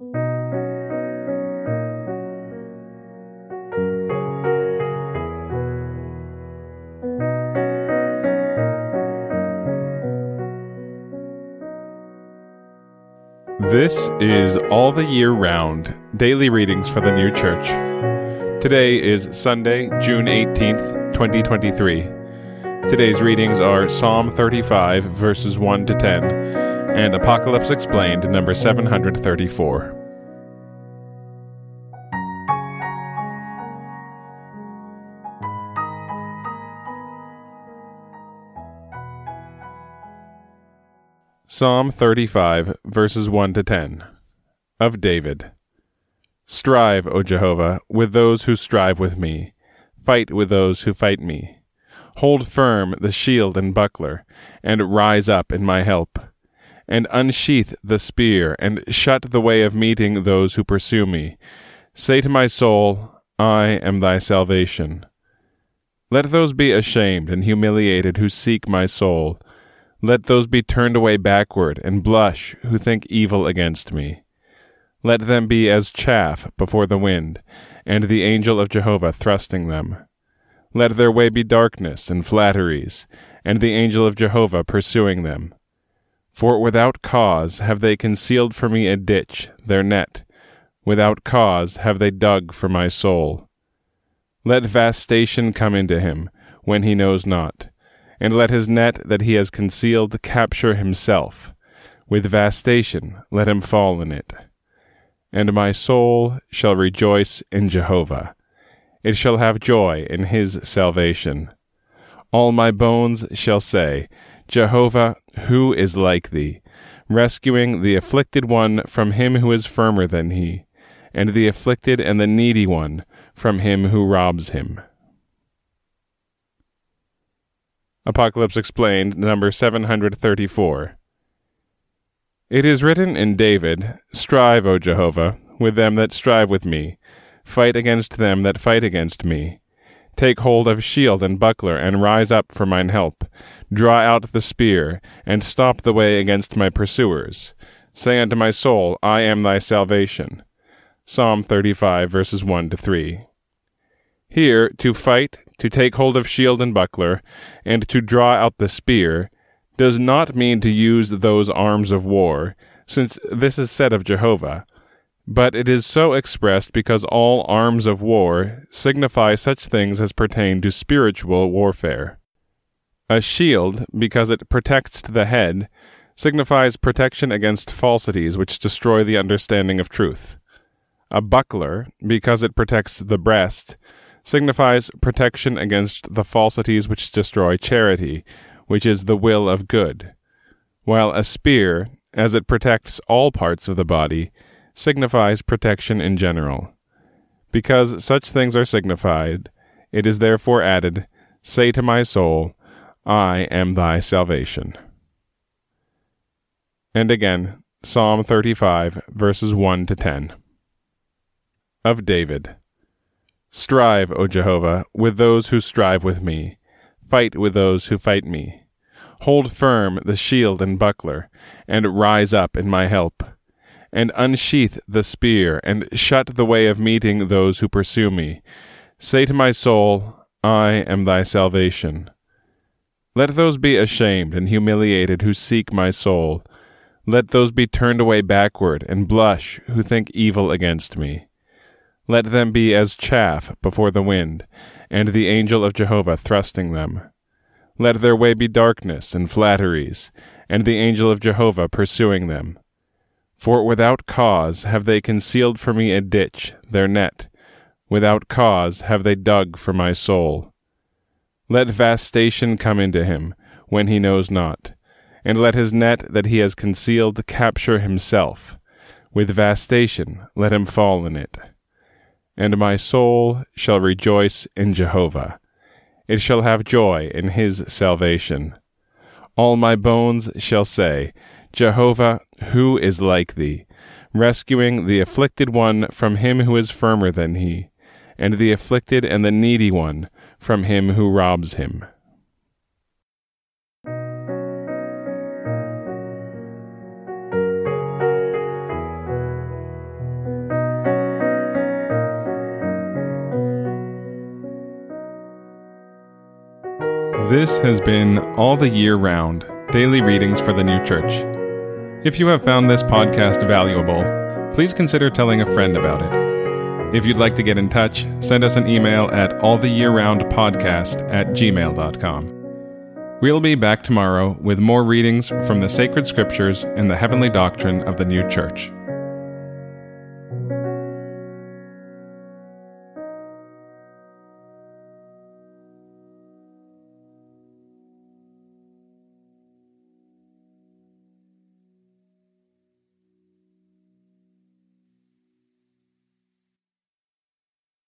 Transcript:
This is All the Year Round Daily Readings for the New Church. Today is Sunday, June 18th, 2023. Today's readings are Psalm 35, verses 1 to 10, and Apocalypse Explained, number 734. Psalm 35, verses 1 to 10. Of David. Strive, O Jehovah, with those who strive with me. Fight with those who fight me. Hold firm the shield and buckler, and rise up in my help. And unsheath the spear, and shut the way of meeting those who pursue me. Say to my soul, I am thy salvation. Let those be ashamed and humiliated who seek my soul let those be turned away backward and blush who think evil against me. Let them be as chaff before the wind, and the angel of Jehovah thrusting them. Let their way be darkness and flatteries, and the angel of Jehovah pursuing them. For without cause have they concealed for me a ditch, their net. Without cause have they dug for my soul. Let vastation come into him, when he knows not and let his net that he has concealed capture himself. With vastation let him fall in it. And my soul shall rejoice in Jehovah. It shall have joy in his salvation. All my bones shall say, Jehovah, who is like thee? Rescuing the afflicted one from him who is firmer than he, and the afflicted and the needy one from him who robs him. Apocalypse Explained, number 734. It is written in David, Strive, O Jehovah, with them that strive with me. Fight against them that fight against me. Take hold of shield and buckler, and rise up for mine help. Draw out the spear, and stop the way against my pursuers. Say unto my soul, I am thy salvation. Psalm 35, verses 1 to 3. Here, to fight, to take hold of shield and buckler, and to draw out the spear, does not mean to use those arms of war, since this is said of Jehovah, but it is so expressed because all arms of war signify such things as pertain to spiritual warfare. A shield, because it protects the head, signifies protection against falsities which destroy the understanding of truth. A buckler, because it protects the breast, signifies protection against the falsities which destroy charity, which is the will of good, while a spear, as it protects all parts of the body, signifies protection in general. Because such things are signified, it is therefore added, Say to my soul, I am thy salvation. And again, Psalm 35, verses 1 to 10. Of David. Strive, O Jehovah, with those who strive with me. Fight with those who fight me. Hold firm the shield and buckler, and rise up in my help. And unsheath the spear, and shut the way of meeting those who pursue me. Say to my soul, I am thy salvation. Let those be ashamed and humiliated who seek my soul. Let those be turned away backward and blush who think evil against me. Let them be as chaff before the wind, and the angel of Jehovah thrusting them. Let their way be darkness and flatteries, and the angel of Jehovah pursuing them. For without cause have they concealed for me a ditch, their net. Without cause have they dug for my soul. Let vastation come into him, when he knows not, and let his net that he has concealed capture himself. With vastation let him fall in it and my soul shall rejoice in Jehovah. It shall have joy in his salvation. All my bones shall say, Jehovah, who is like thee, rescuing the afflicted one from him who is firmer than he, and the afflicted and the needy one from him who robs him. This has been All the Year Round Daily Readings for the New Church. If you have found this podcast valuable, please consider telling a friend about it. If you'd like to get in touch, send us an email at alltheyearroundpodcast at gmail.com. We'll be back tomorrow with more readings from the sacred scriptures and the heavenly doctrine of the new church.